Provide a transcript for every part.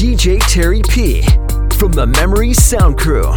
DJ Terry P from the Memory Sound Crew.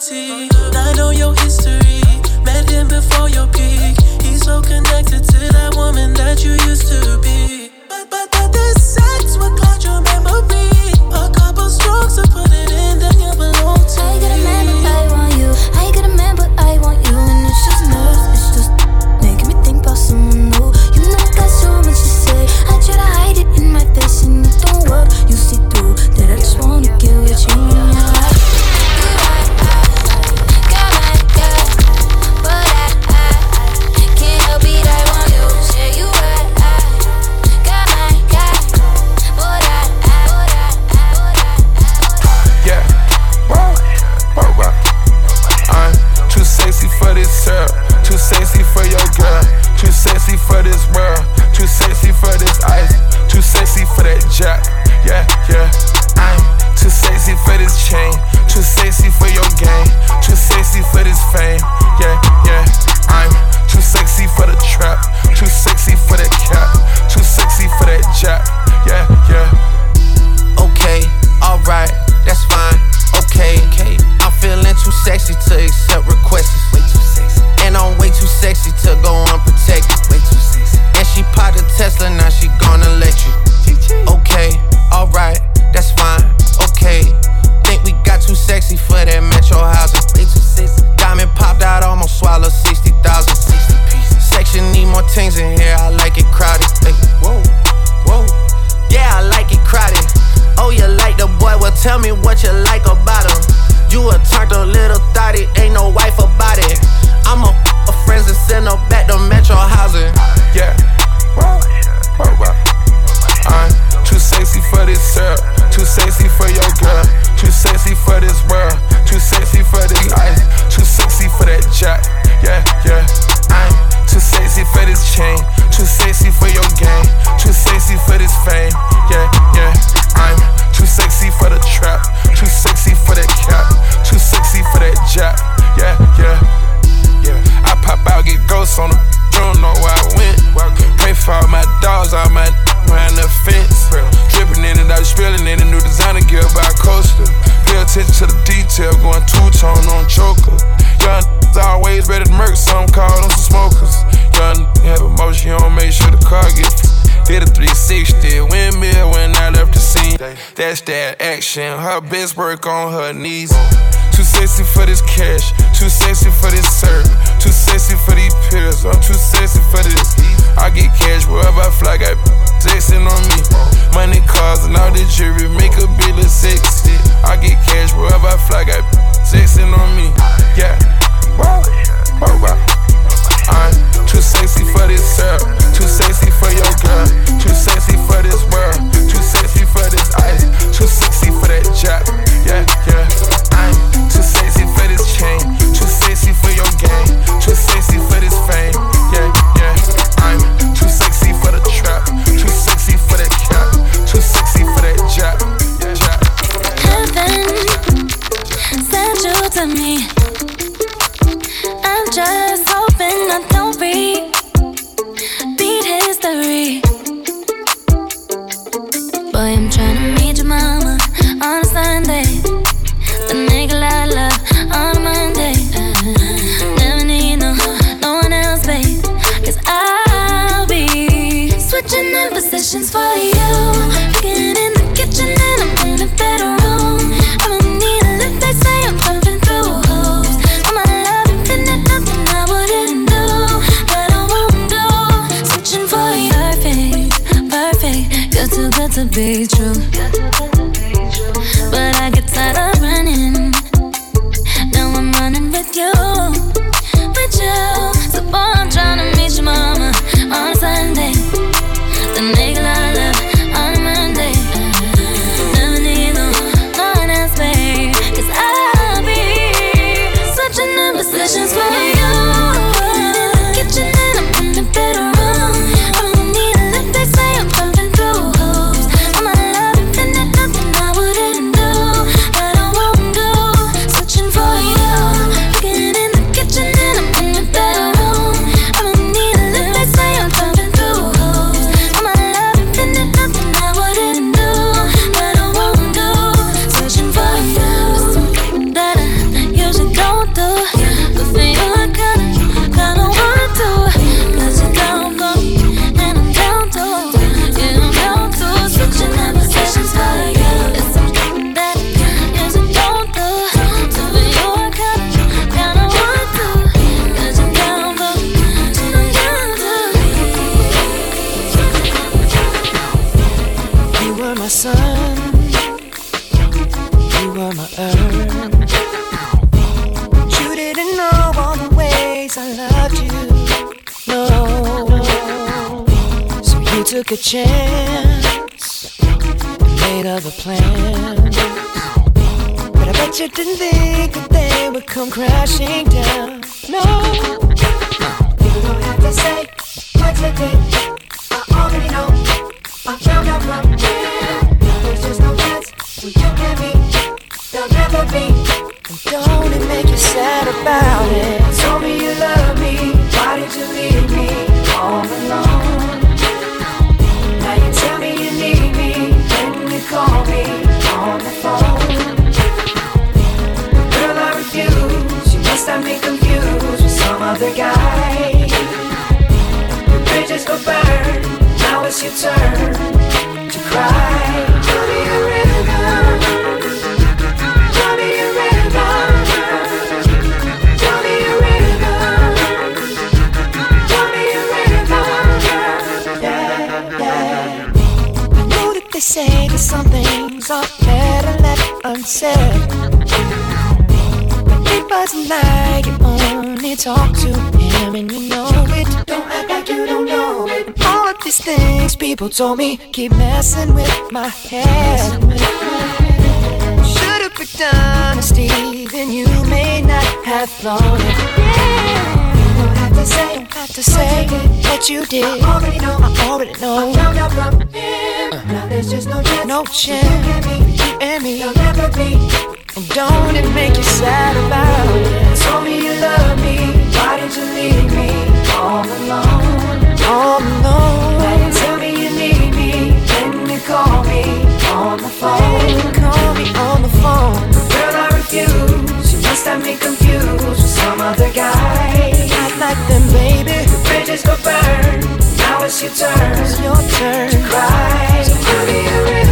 For this world. Too sexy for too good to be true. But I get come crashing down. No. people told me keep messing with my head. Should've picked honesty, then you may not have thought it. Yeah. Don't have to say, don't you did. I already know, I already know. I found out from him. Uh. Now there's just no chance. No chance. You and me, you and me. There'll never be. And don't it make you sad about it? Told me you love me. Why did you leave me all alone? All alone. on the phone. Call me on the phone. Girl, I refuse. You must have me confused with some other guy. Not like them, baby. The bridges go burn. Now it's your turn. It's your turn to cry. So give me a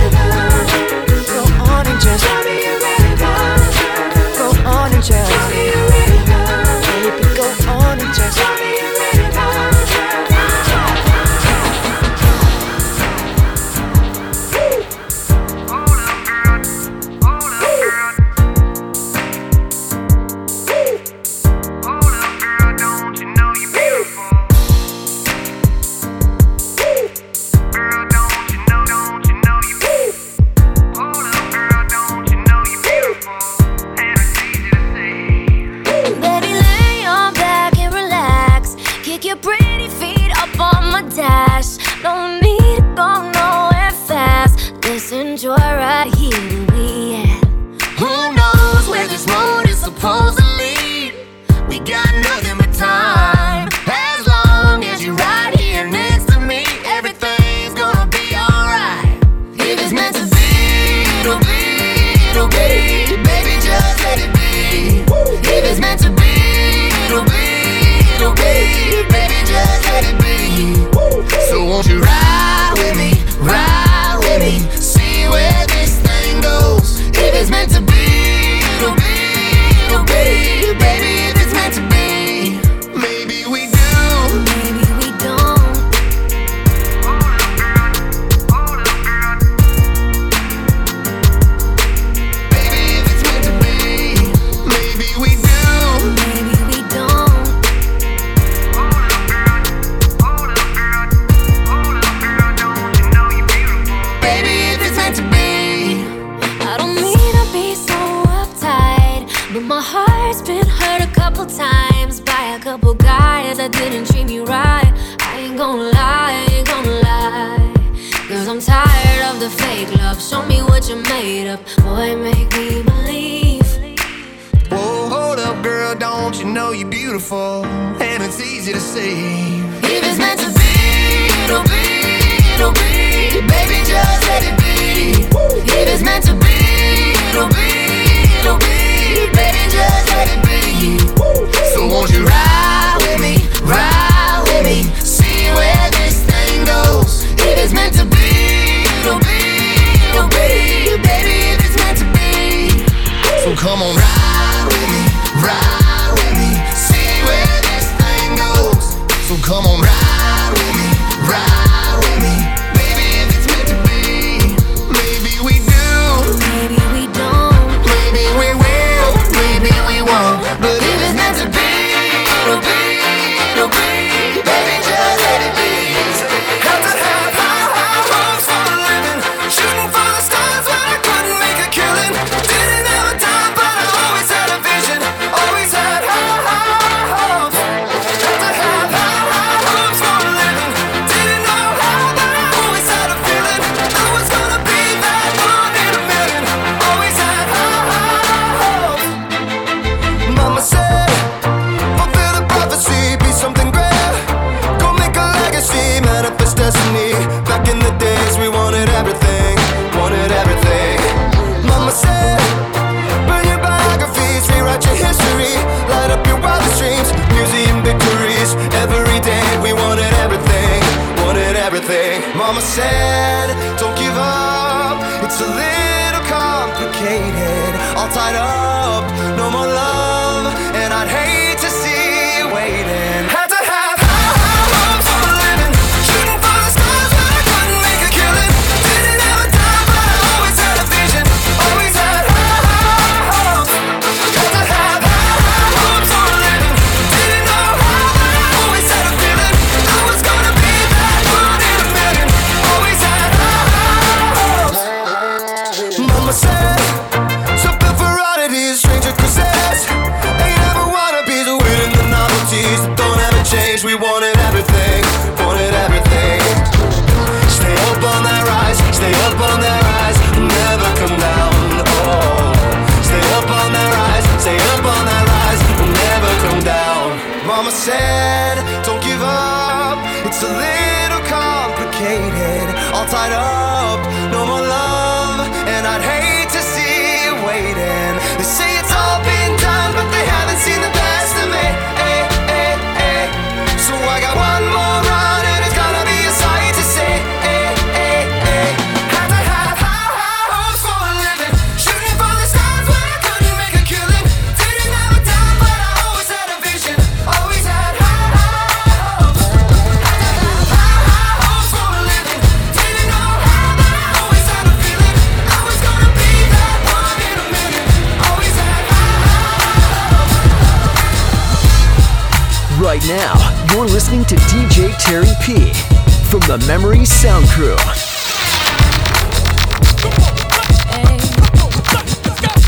the Memory Sound Crew.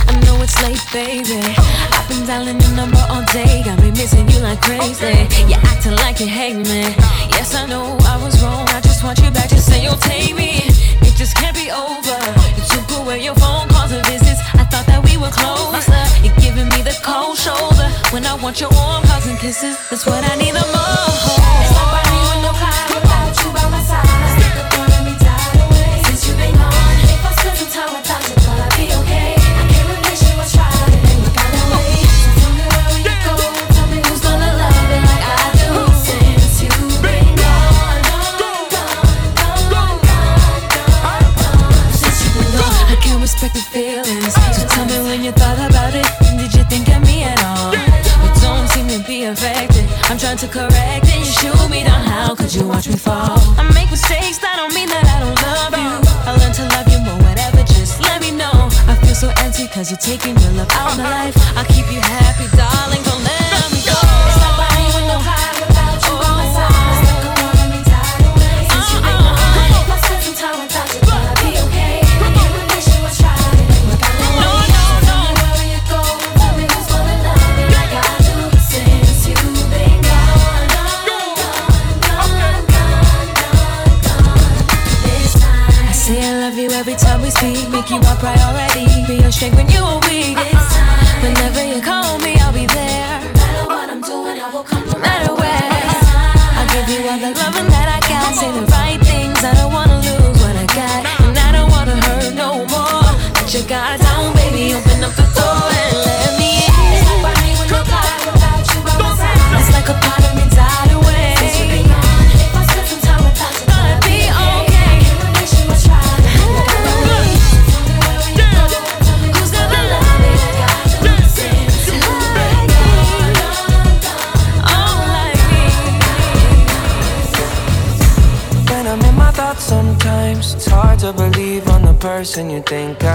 I know it's late, baby. I've been dialing your number all day. Got me missing you like crazy. You're acting like you hate me. Yes, I know I was wrong. I just want you back. Just say you'll take me. It just can't be over. You took away your phone calls and visits. I thought that we were closer. You're giving me the cold shoulder when I want your warm hugs and kisses. That's what I need the most. taking your love out my life. I'll keep you happy, darling. Don't let me go. It's no you my side. every time we speak, make you my priority. Be your strength when you think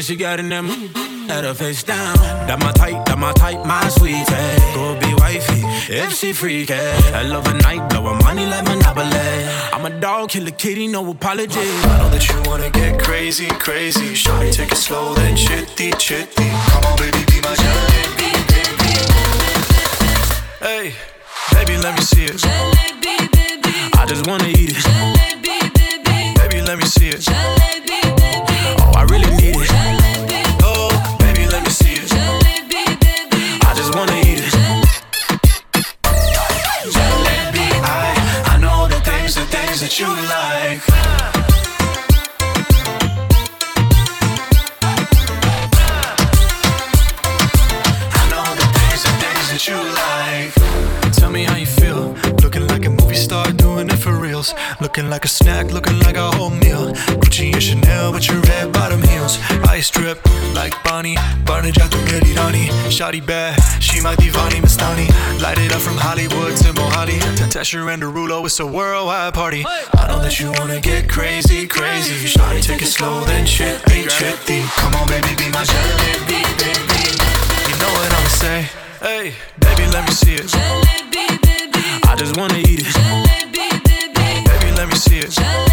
And she got in mood, had her face down. That my type, that my type, my sweet Go be wifey, if she freaky. I eh? love a night, blowin' money like Monopoly. I'm a dog, kill a kitty, no apology. I know that you wanna get crazy, crazy. Shawty, take it slow, then chitty, chitty. Come on, baby, be my baby. Hey, baby, let me see it. Like a snack, looking like a whole meal. Gucci and Chanel with your red bottom heels. Ice drip like Bonnie. Barnejatu Merirani. Shotty bad, she my divani Mastani. Light it up from Hollywood to Mohali. Tesher and Derulo, it's a worldwide party. I know that you wanna get crazy, crazy. Shotty, take it slow, then chitty, chitty. Come on, baby, be my jalebi, baby. You know what I'ma say? Hey, baby, let me see it. I just wanna eat it. Let me see it.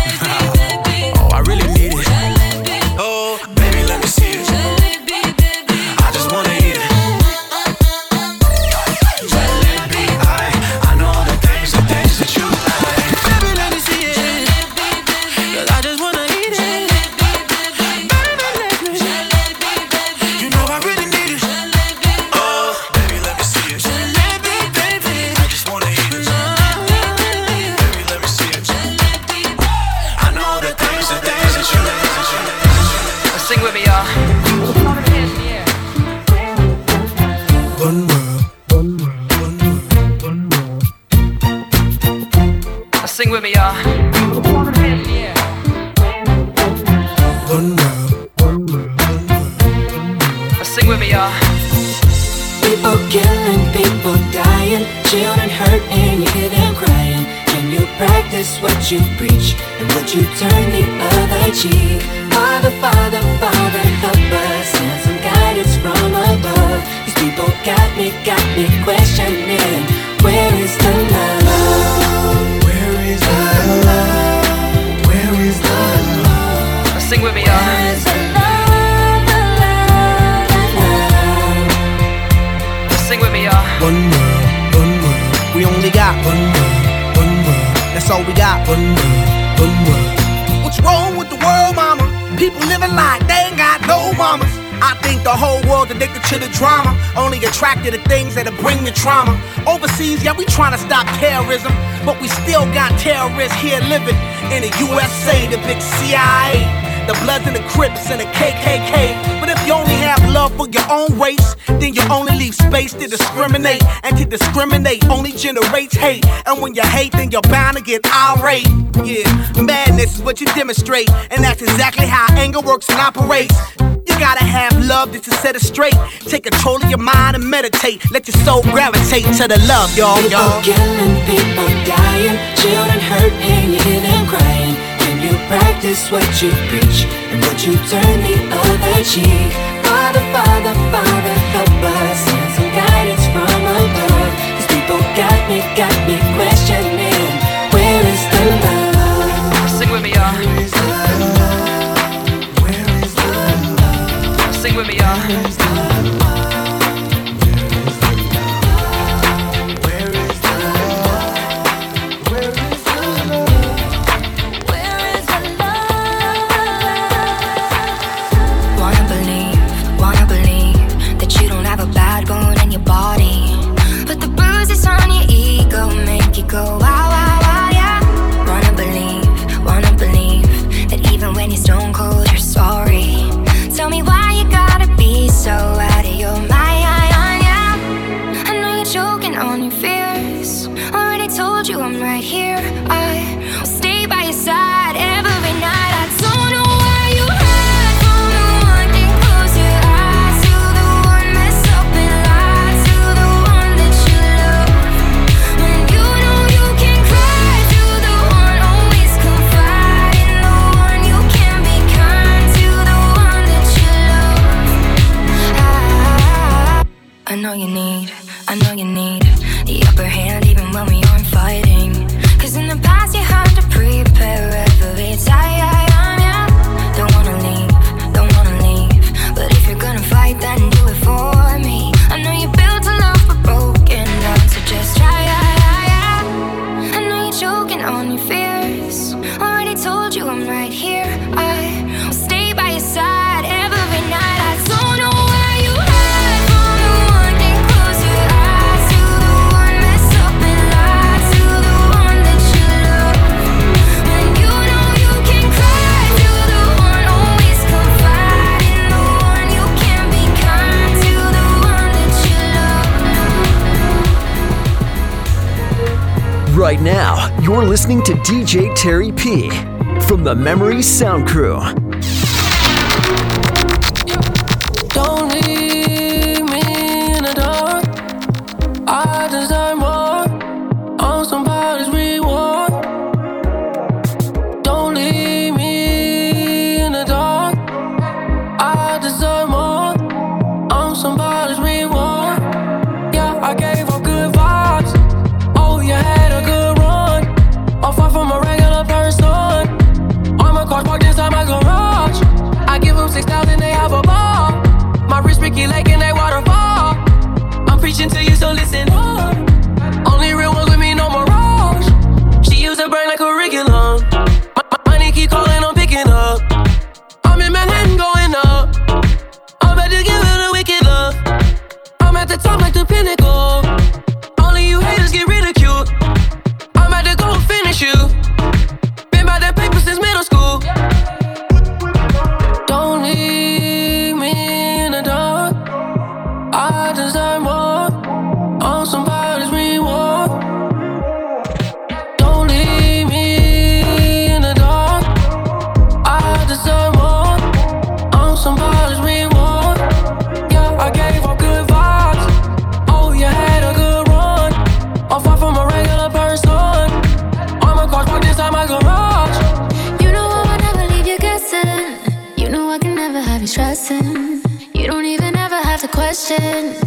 To the drama, only attracted to things that'll bring the trauma. Overseas, yeah, we trying to stop terrorism, but we still got terrorists here living in the USA, the big CIA the Bloods and the Crips and the KKK. But if you only have love for your own race, then you only leave space to discriminate. And to discriminate only generates hate. And when you hate, then you're bound to get irate. Yeah, madness is what you demonstrate. And that's exactly how anger works and operates. You gotta have love just to set it straight. Take control of your mind and meditate. Let your soul gravitate to the love, y'all, y'all. People killing, people dying, children hurt, and you hear them crying practice what you preach and what you turn the other cheek. Father, Father, Father, help us and some guidance from above. These people got me, got me questioning where is the love? Sing with me, y'all. Where is the love? Sing with me, y'all. Listening to DJ Terry P from the Memory Sound Crew. stressing. You don't even ever have to question.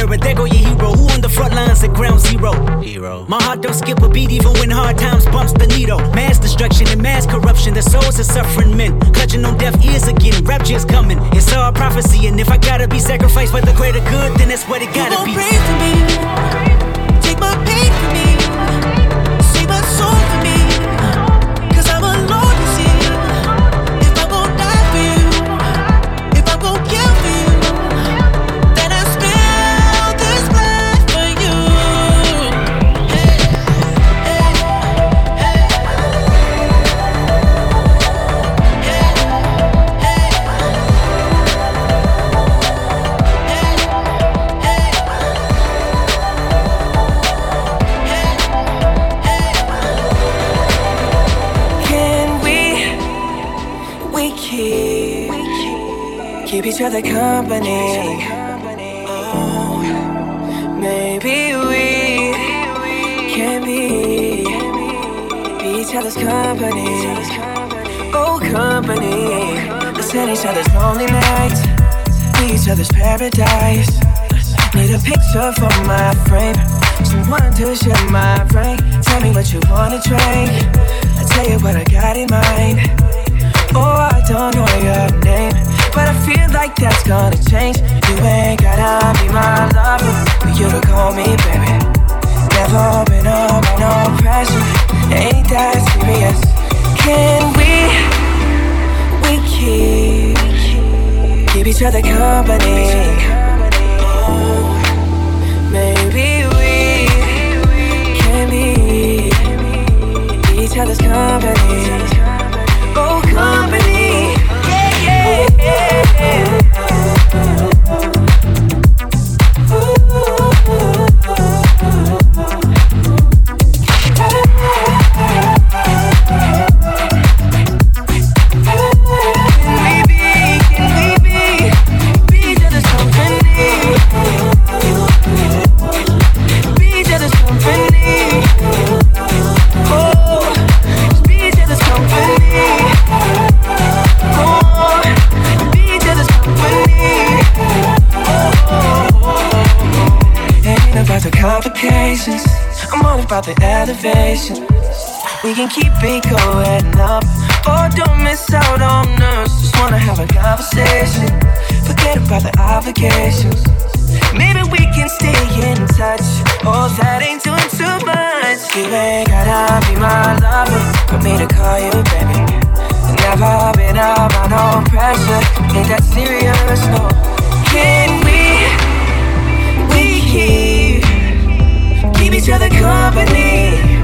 Who on the front lines at ground zero? Hero. My heart don't skip a beat even when hard times bumps the needle. Mass destruction and mass corruption, the souls of suffering men. Clutching on deaf ears again, rapture's coming. It's all prophecy, and if I gotta be sacrificed for the greater good, then that's what it gotta be. Pray for me. Take my pain each other company. Oh, maybe we can be, each other's company. Oh, company. Let's end each other's lonely nights, be each other's paradise. Need a picture for my frame, someone to share my brain. Tell me what you wanna drink. I tell you what I got in mind. Oh, I don't know your name. But I feel like that's gonna change. You ain't gotta be my lover for you to call me baby. Never been under no pressure. Ain't that serious? Can we, we keep, keep each other company? Oh, maybe we can be, be each other's company. Complications. About the elevation. We can keep it going up. Oh, don't miss out on us. Just wanna have a conversation. Forget about the obligations. Maybe we can stay in touch. Oh, that ain't doing too much. You ain't gotta be my lover for me to call you baby. Never been under no pressure. Ain't that serious? No. Can we? We keep each other company.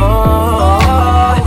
Oh, oh, oh.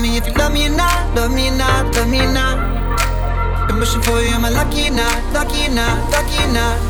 Me if you love me or not, love me or not, love me or not. Been wishing for you, am I lucky not, lucky not, lucky not?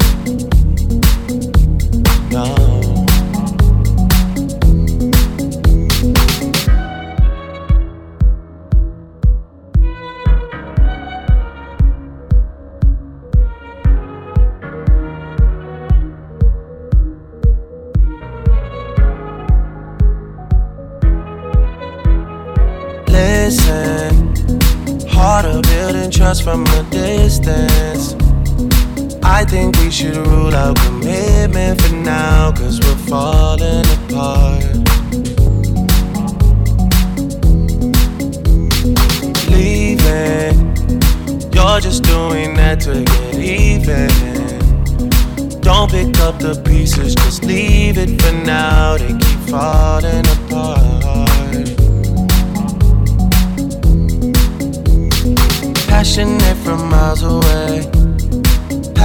We should rule out commitment for now, cause we're falling apart. Leaving, you're just doing that to get even. Don't pick up the pieces, just leave it for now. They keep falling apart. passionate from miles away.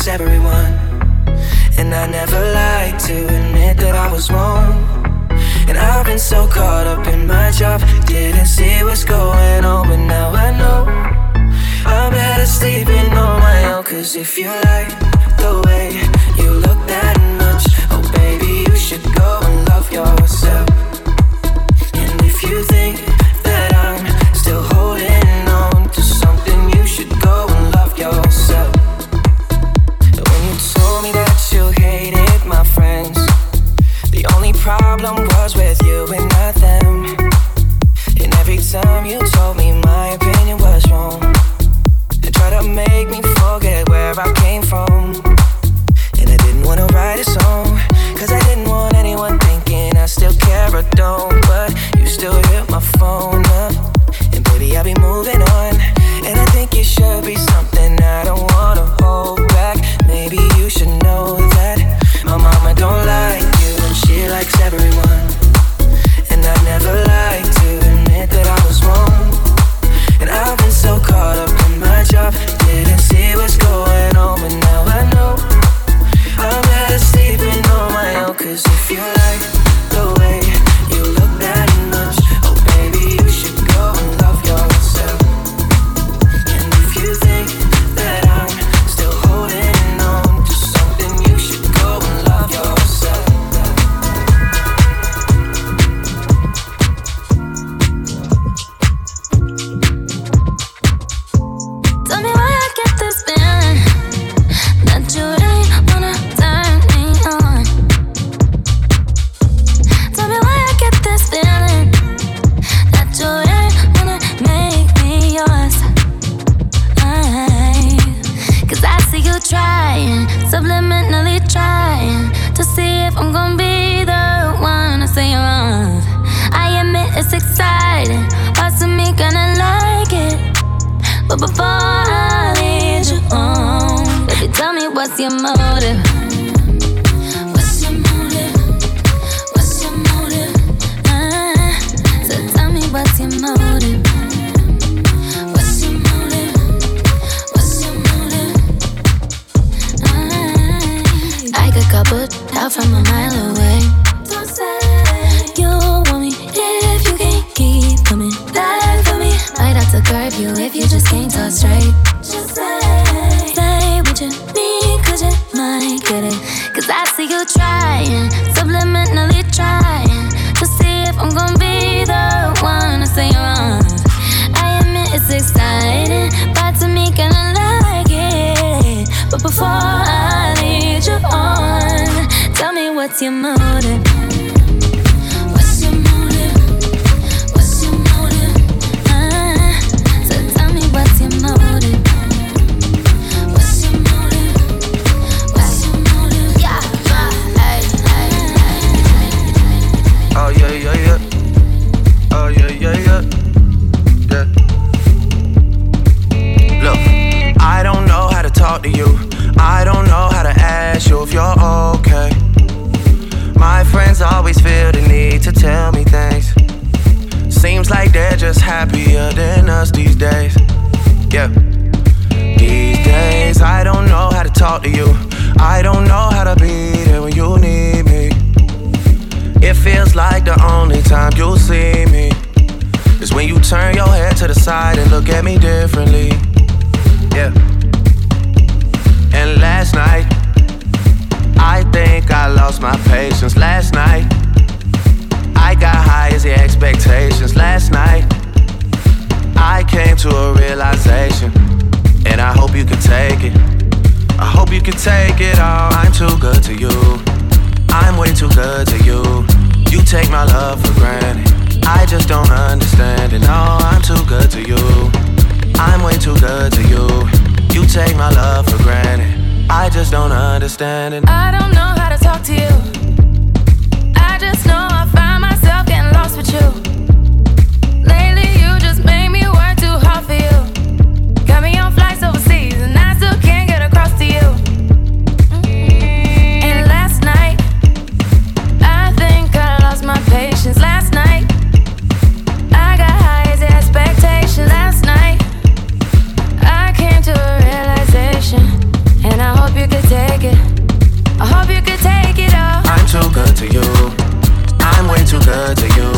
likes everyone. And I never like to admit that I was wrong. And I've been so caught up in my job, didn't see what's going on, but now I know. I'm better sleeping on my own, cause if you like the way you look that much, subliminally trying to see if I'm gonna be the one to say you're. I admit it's exciting, parts of me gonna like it. But before I lead you on, baby, tell me what's your motive? From a mile away. Don't say you want me if you can't keep coming back for me. Might have to curb you if you just can't talk straight. What's your motive? What's your motive? What's your motive? Ah, so tell me what's your motive? What's your motive? What's your motive? Yeah, Oh yeah, yeah, yeah. Oh yeah, yeah, yeah. Yeah. Look, I don't know how to talk to you. I don't know how to ask you if you're friends always feel the need to tell me things. Seems like they're just happier than us these days. Yeah. These days, I don't know how to talk to you. I don't know how to be there when you need me. It feels like the only time you see me is when you turn your head to the side and look at me differently. Yeah. And last night, lost my patience. Last night, I got high as the expectations. Last night, I came to a realization, and I hope you can take it. I hope you can take it all. I'm too good to you. I'm way too good to you. You take my love for granted. I just don't understand it. No, I'm too good to you. I'm way too good to you. You take my love for granted. I just don't understand it. I don't know good to you.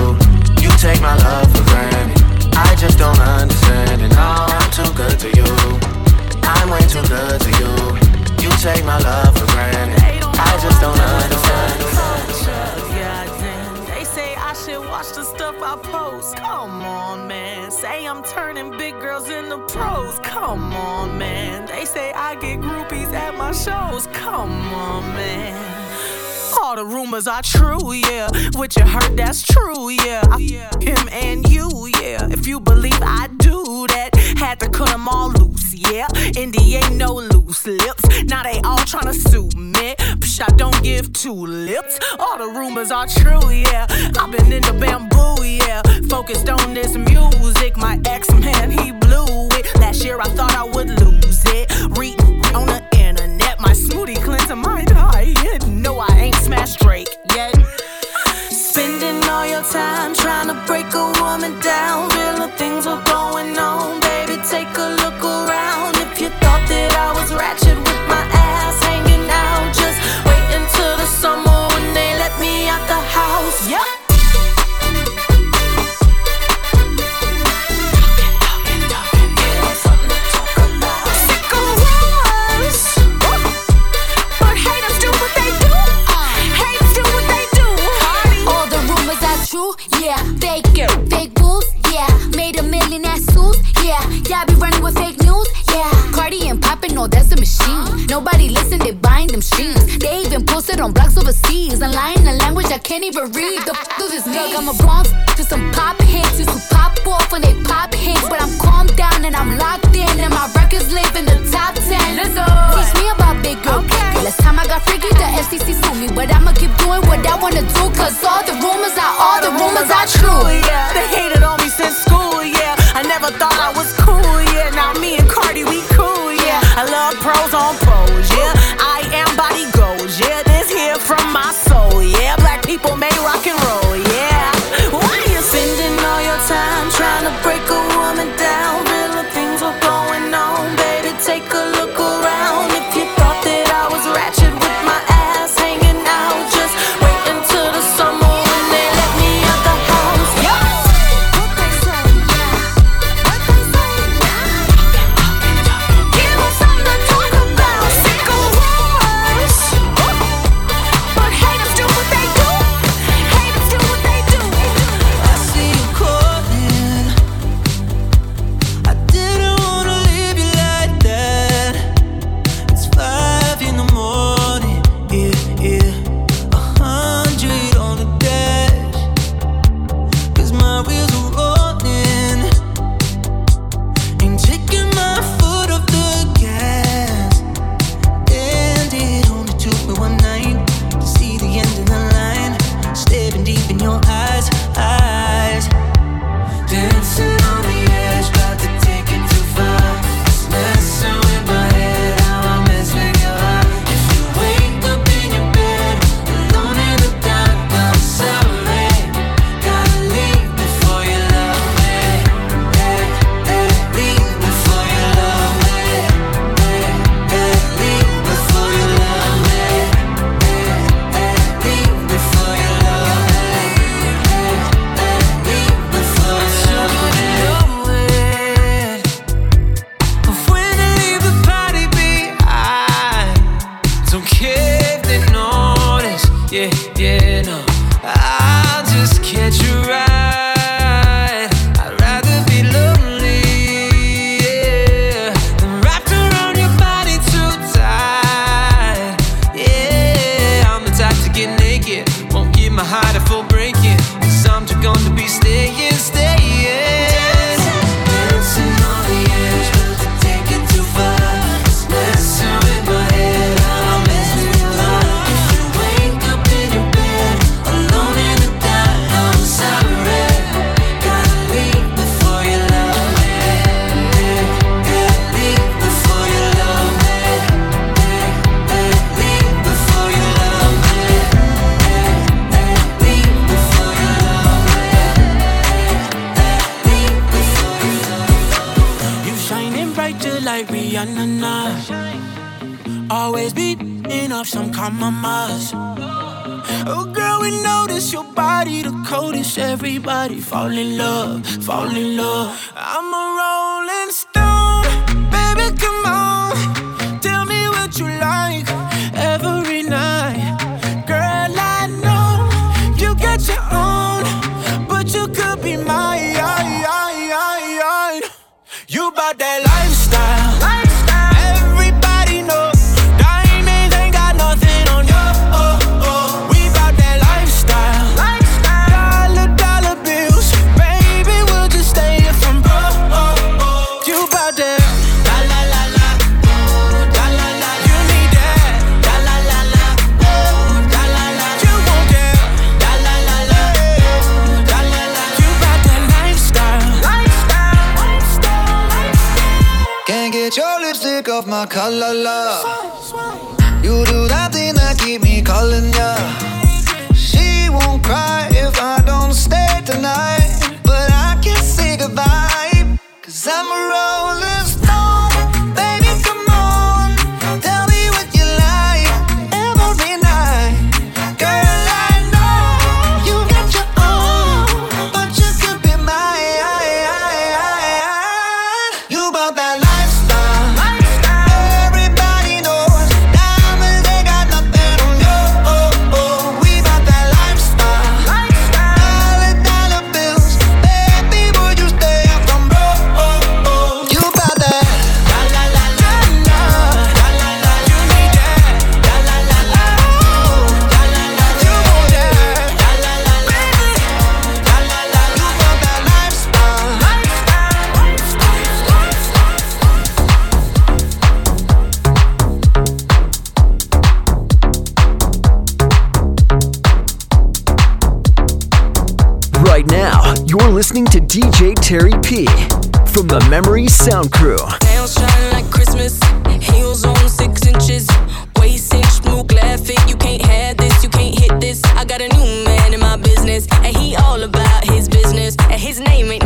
You take my love for granted. I just don't understand it. No, I'm too good to you. I'm way too good to you. You take my love for granted. I just don't understand it. They say I should watch the stuff I post. Come on, man. Say I'm turning big girls into pros. Come on, man. They say I get groupies at my shows. Come on, man. All the rumors are true, yeah. What you heard, that's true, yeah. I, him and you, yeah. If you believe I do that, had to cut them all loose, yeah. Indy ain't no loose lips. Now they all tryna sue me. Psh, I don't give two lips. All the rumors are true, yeah. I've been in the bamboo, yeah. Focused on this music. My ex man, he blew it. Last year I thought I would lose it. Reading on the my smoothie cleanser my diet. No, I ain't smashed Drake yet. Spending all your time can't even read. The f do this milk, I'm a bronze to some pop hits. Used to pop off when they pop hits. But I'm calmed down and I'm locked in. And my records live in the top 10. Let's go. Teach me about big girl. Okay. Last time I got freaky, the FCC sued me. But I'ma keep doing what I wanna do. Cause all the rumors are, all the rumors are true. Oh, yeah. They hated Calla la. From the Memory Sound Crew. Shine like Christmas, heels on six inches, waist inch. You can't have this, you can't hit this. I got a new man in my business, and he all about his business, and his name ain't